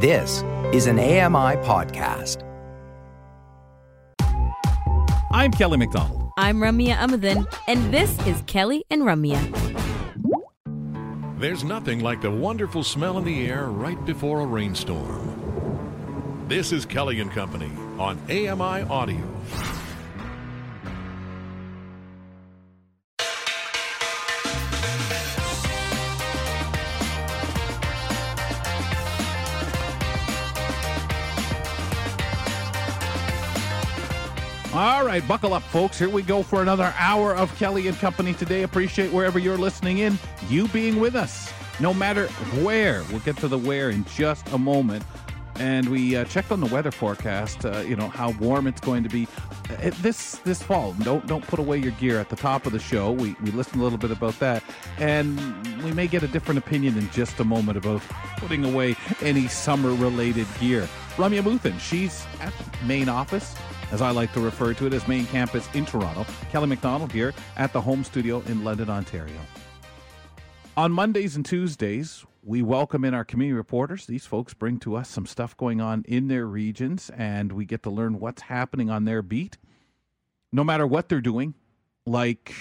This is an AMI podcast. I'm Kelly McDonald. I'm Ramya Amuthan, and this is Kelly and Ramya. There's nothing like the wonderful smell in the air right before a rainstorm. This is Kelly and Company on AMI Audio. All right, buckle up, folks. Here we go for another hour of Kelly and Company today. Appreciate wherever you're listening in, you being with us, no matter where. We'll get to the where in just a moment. And we uh, checked on the weather forecast. Uh, you know how warm it's going to be uh, this this fall. Don't don't put away your gear at the top of the show. We we listened a little bit about that, and we may get a different opinion in just a moment about putting away any summer related gear. Ramya Muthan, she's at the main office as I like to refer to it, as main campus in Toronto. Kelly McDonald here at the home studio in London, Ontario. On Mondays and Tuesdays, we welcome in our community reporters. These folks bring to us some stuff going on in their regions, and we get to learn what's happening on their beat, no matter what they're doing, like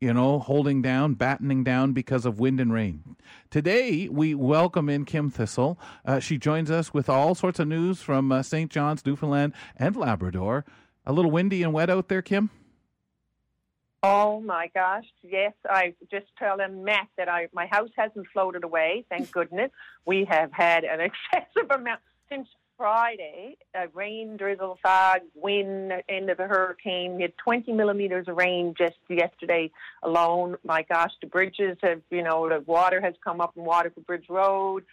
you know, holding down, battening down because of wind and rain. Today, we welcome in Kim Thistle. Uh, she joins us with all sorts of news from uh, St. John's, Newfoundland, and Labrador. A little windy and wet out there, Kim? Oh my gosh, yes. I just telling Matt that I my house hasn't floated away, thank goodness. We have had an excessive amount since Friday, uh, rain, drizzle, fog, wind, end of a hurricane. We had 20 millimeters of rain just yesterday alone. My gosh, the bridges have, you know, the water has come up in Waterford Bridge Road.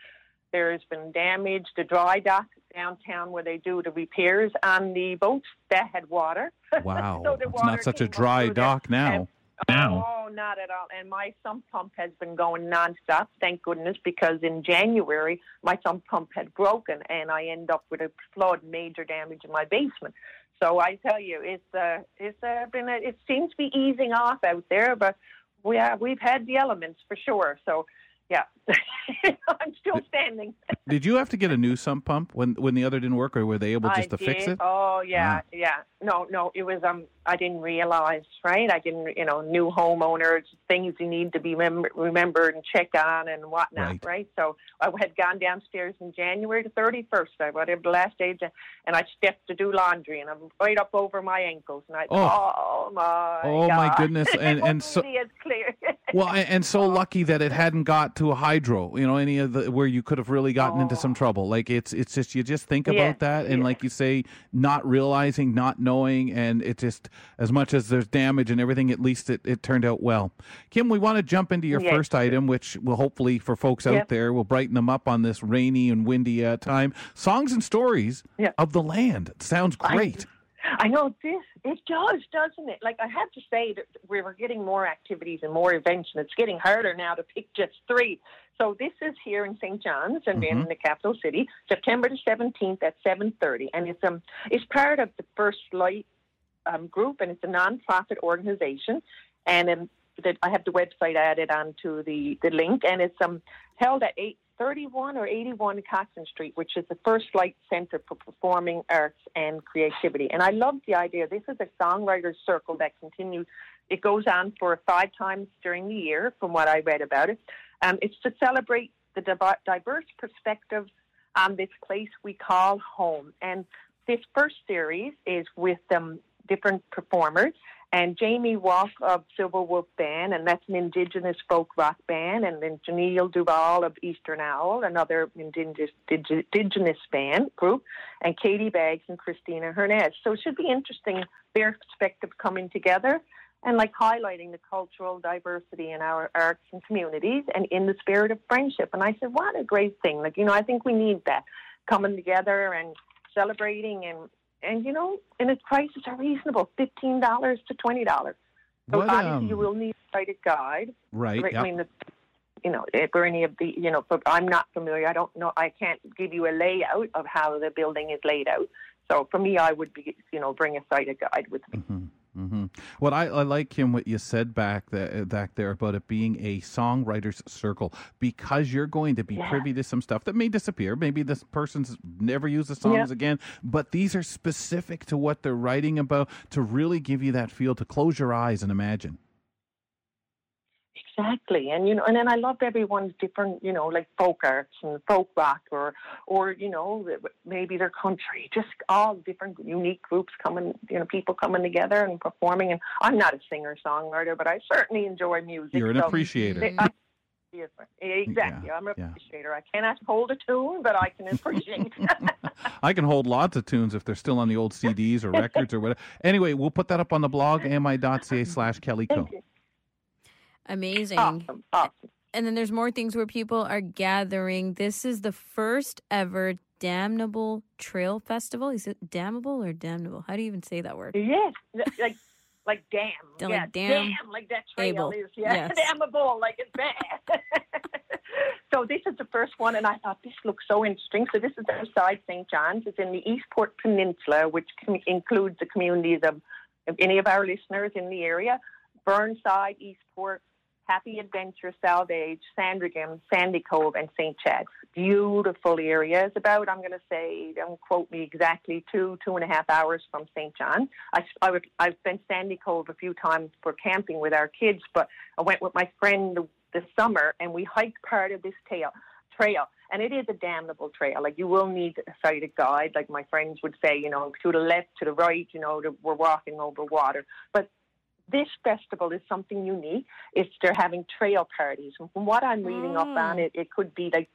There's been damage. The dry dock downtown where they do the repairs on the boats that had water. Wow, so it's not such a dry dock now. Now. Oh, not at all. And my sump pump has been going nonstop, thank goodness, because in January my sump pump had broken and I end up with a flood, major damage in my basement. So I tell you, it's uh, it's uh, been a, it seems to be easing off out there, but we have, we've had the elements for sure. So yeah, I'm still standing. did you have to get a new sump pump when when the other didn't work, or were they able just I to did. fix it? Oh yeah, yeah. No, no, it was um. I didn't realize, right? I didn't, you know, new homeowners, things you need to be mem- remembered and check on and whatnot, right. right? So I had gone downstairs in January the 31st, I whatever the last day, and I stepped to do laundry, and I'm right up over my ankles, and I, oh, oh my, oh God. my goodness, and and so. Well, and, and so lucky that it hadn't got to a hydro, you know, any of the where you could have really gotten oh. into some trouble. Like it's it's just you just think about yeah, that, and yeah. like you say, not realizing, not knowing and it just as much as there's damage and everything, at least it, it turned out well. Kim, we want to jump into your yes. first item, which will hopefully for folks out there will brighten them up on this rainy and windy uh, time. Songs and stories yep. of the land. It sounds great. I, I know this. It does, doesn't it? Like I have to say that we were getting more activities and more events, and it's getting harder now to pick just three. So this is here in St. John's and mm-hmm. in the capital city, September the 17th at 7:30, and it's um it's part of the First Light um, group, and it's a non-profit organization. And um, I have the website added onto the, the link, and it's um, held at 831 or 81 Cotton Street, which is the First Light Center for Performing Arts and Creativity. And I love the idea. This is a songwriters circle that continues. It goes on for five times during the year, from what I read about it. Um, it's to celebrate the diverse perspectives on this place we call home. And this first series is with um, different performers. And Jamie Walk of Silver Wolf Band, and that's an indigenous folk rock band, and then Janelle Duval of Eastern Owl, another indigenous, indigenous band group, and Katie Baggs and Christina Hernandez. So it should be interesting, their perspective coming together and like highlighting the cultural diversity in our arts and communities and in the spirit of friendship. And I said, what a great thing. Like, you know, I think we need that coming together and celebrating and and you know, and its prices are reasonable, fifteen dollars to twenty dollars. So what, obviously, um, you will need a cited guide. Right. right I mean, the, you know, for any of the, you know, but I'm not familiar. I don't know. I can't give you a layout of how the building is laid out. So for me, I would be, you know, bring a cited guide with me. Mm-hmm. Hmm What I, I like him what you said back the, back there about it being a songwriters circle because you're going to be Yeah. privy to some stuff that may disappear. Maybe this person's never used the songs Yeah. again, but these are specific to what they're writing about to really give you that feel to close your eyes and imagine. Exactly, and you know, and then I loved everyone's different, you know, like folk arts and folk rock, or, or you know, maybe their country. Just all different, unique groups coming, you know, people coming together and performing. And I'm not a singer songwriter, but I certainly enjoy music. You're an so appreciator. they- I- exactly. I'm an yeah. appreciator. I cannot hold a tune, but I can appreciate. I can hold lots of tunes if they're still on the old CDs or records or whatever. Anyway, we'll put that up on the blog, ami.ca slash Kelly Co. Thank you. Amazing. Awesome, awesome. And then there's more things where people are gathering. This is the first ever Damnable Trail Festival. Is it damnable or damnable? How do you even say that word? Yes, like like damn, Like yeah, damn like that trail able. is, yeah, Yes. damnable, like it's bad. so this is the first one, and I thought this looks so interesting. So this is outside St. John's. It's in the Eastport Peninsula, which com- includes the communities of, of any of our listeners in the area: Burnside, Eastport, Happy Adventure, Salvage, Sandringham, Sandy Cove, and St. Chad's. Beautiful area. It's about, I'm going to say, don't quote me exactly, two, two and a half hours from St. John. I, I would, I've been Sandy Cove a few times for camping with our kids, but I went with my friend the, this summer and we hiked part of this tail, trail. And it is a damnable trail. Like you will need a sighted guide, like my friends would say, you know, to the left, to the right, you know, we're walking over water. But this festival is something unique. It's they're having trail parties. And from what I'm reading up on mm. it, it could be like,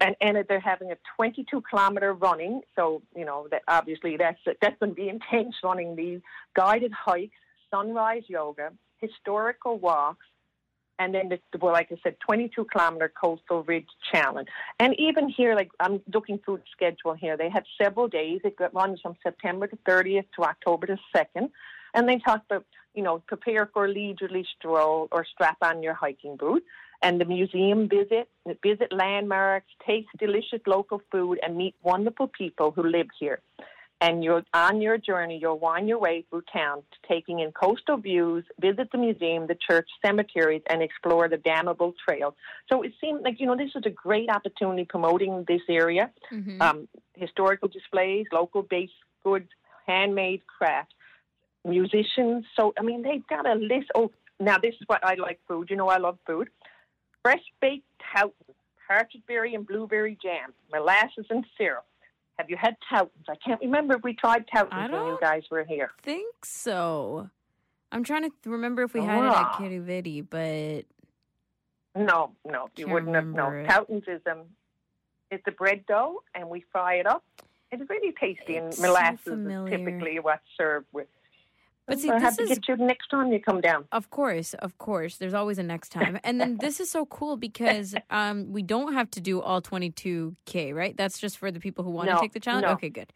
and, and they're having a 22 kilometer running. So you know that obviously that's that's going to be intense running these guided hikes, sunrise yoga, historical walks. And then, the, well, like I said, 22 kilometer coastal ridge challenge. And even here, like I'm looking through the schedule here, they have several days. It runs from September the 30th to October the 2nd. And they talk about, you know, prepare for a leisurely stroll or strap on your hiking boot. And the museum visit, visit landmarks, taste delicious local food, and meet wonderful people who live here. And you're on your journey, you'll wind your way through town, taking in coastal views, visit the museum, the church, cemeteries, and explore the damnable trails. So it seemed like, you know, this is a great opportunity promoting this area. Mhm. Um, historical displays, local based goods, handmade crafts, musicians. So, I mean, they've got a list. Oh, now this is what I like food. You know, I love food. Fresh baked Toutons, partridge berry and blueberry jam, molasses and syrup. Have you had Toutons? I can't remember if we tried I Toutons when you guys were here. think so. I'm trying to th- remember if we had it at Wow. Quidi Vidi, but No, no, you Can't wouldn't have. No, remember it. Is um, it's a bread dough, and we fry it up. It's really tasty, It's and so molasses familiar. is typically what's served with. But see, have this to is- get you next time you come down. Of course, of course. There's always a next time. And then this is so cool because um we don't have to do all 22k, right? That's just for the people who want to take the challenge. no. Okay, good.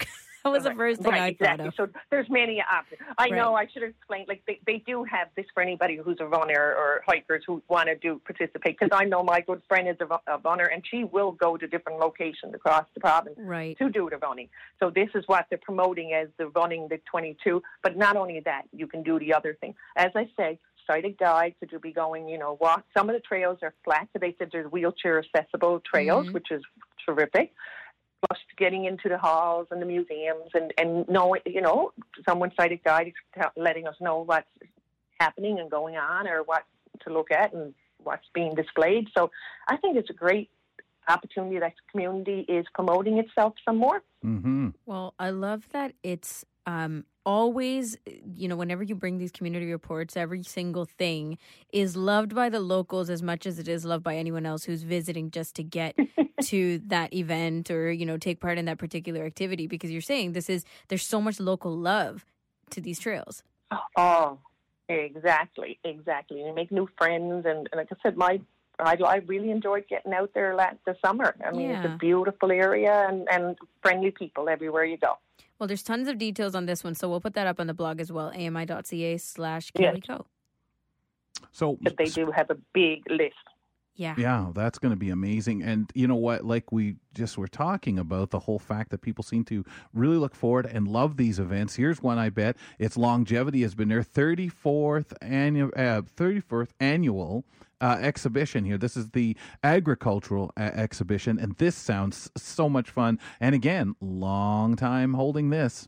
that was the first thing right, I exactly. thought of. So there's many options. I know I should have explained. Like they, they do have this for anybody who's a runner or hikers who want to do participate. Because I know my good friend is a, a runner, and she will go to different locations across the province Right. to do the running. So this is what they're promoting as the running the 22. But not only that, you can do the other thing. As I say, sighted guides that you'll be going. You know, walk. Some of the trails are flat, so they said there's wheelchair accessible trails, Mhm. which is terrific. Plus, getting into the halls and the museums, and and knowing, you know, someone sighted guide is letting us know what's happening and going on, or what to look at and what's being displayed. So, I think it's a great opportunity that the community is promoting itself some more. Mm-hmm. Well, I love that it's um, always, eh, you know, whenever you bring these community reports, every single thing is loved by the locals as much as it is loved by anyone else who's visiting just to get to that event or, you know, take part in that particular activity. Because you're saying this is, there's so much local love to these trails. Oh, exactly, exactly. You make new friends, and, and like I said, my I, I really enjoyed getting out there last the summer. I mean, it's a beautiful area and, and friendly people everywhere you go. Well, there's tons of details on this one, so we'll put that up on the blog as well, ami.ca slash Yes. Kelly Co. So But they do have a big list. Yeah. Yeah, that's going to be amazing. And you know what? Like we just were talking about the whole fact that people seem to really look forward and love these events. Here's one I bet its longevity has been their 34th annual, uh, 34th annual uh, exhibition here. This is the agricultural uh, exhibition, and this sounds so much fun. And again, long time holding this.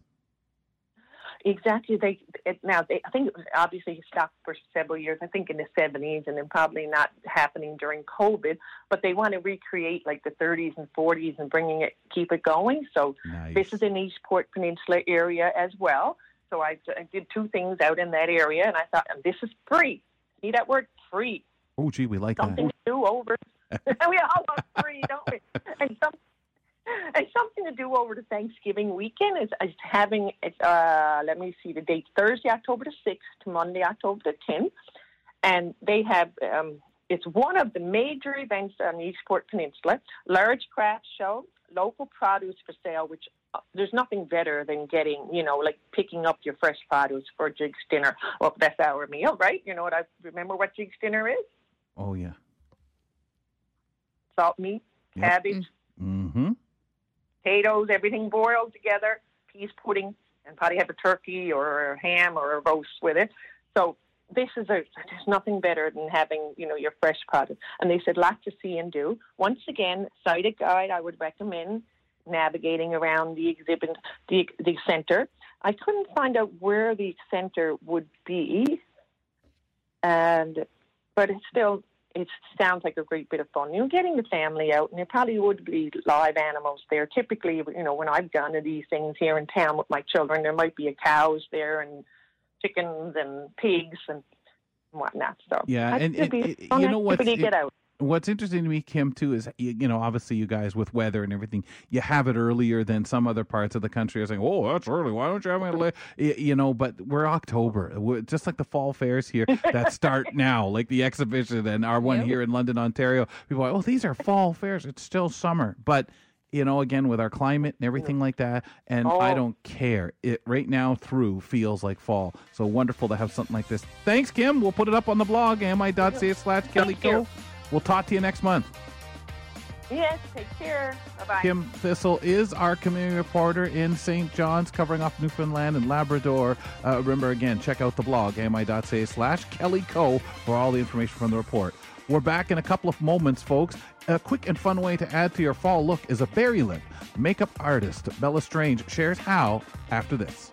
Exactly. They it, now. They, I think it was obviously stopped for several years. I think in the seventies, and then probably not happening during COVID. But they want to recreate like the thirties and forties and bringing it, keep it going. So Nice. this is in Eastport Peninsula area as well. So I, I did two things out in that area, and I thought, this is free. See that word free? Oh, gee, we like Something that. do over. we all want free, don't we? And some. And something to do over the Thanksgiving weekend is, is having, it's, uh, let me see the date, Thursday, October the 6th to Monday, October the 10th. And they have, um, it's one of the major events on the Eastport Peninsula, large craft show, local produce for sale, which uh, there's nothing better than getting, you know, like picking up your fresh produce for Jig's dinner. Well, that's our meal, right? You know what I remember what Jig's dinner is? Oh, yeah. Salt meat, Yep. cabbage, Mm-hmm. Potatoes, everything boiled together, peas pudding, and probably have a turkey or a ham or a roast with it. So this is a there's nothing better than having you know your fresh product. And they said lots to see and do. Once again, sighted guide I would recommend navigating around the exhibit the the center. I couldn't find out where the center would be, and but it's still it sounds like a great bit of fun. You know, getting the family out, and there probably would be live animals there. Typically, you know, when I've done these things here in town with my children, there might be a cows there and chickens and pigs and whatnot. So Yeah, and it- be it- you know to it- get out. What's interesting to me, Kim, too, is you, you know obviously you guys with weather and everything, you have it earlier than some other parts of the country. Are saying, "Oh, that's early. Why don't you have it late?" You know, but we're October, we're, just like the fall fairs here that start now, like the exhibition and our one Yep. here in London, Ontario. People are, "Oh, these are fall fairs. It's still summer," but you know, again with our climate and everything like that, and I Oh. don't care. It right now through feels like fall. So wonderful to have something like this. Thanks, Kim. We'll put it up on the blog, mi.ca slash Kelly Thank you. Co. We'll talk to you next month. Yes, take care. Bye bye. Kim Thistle is our community reporter in St. John's, covering off Newfoundland and Labrador. Uh, remember, again, check out the blog, ami.ca slash Kelly Co. for all the information from the report. We're back in a couple of moments, folks. A quick and fun way to add to your fall look is a berry lip. Makeup artist Bella Strange shares how after this.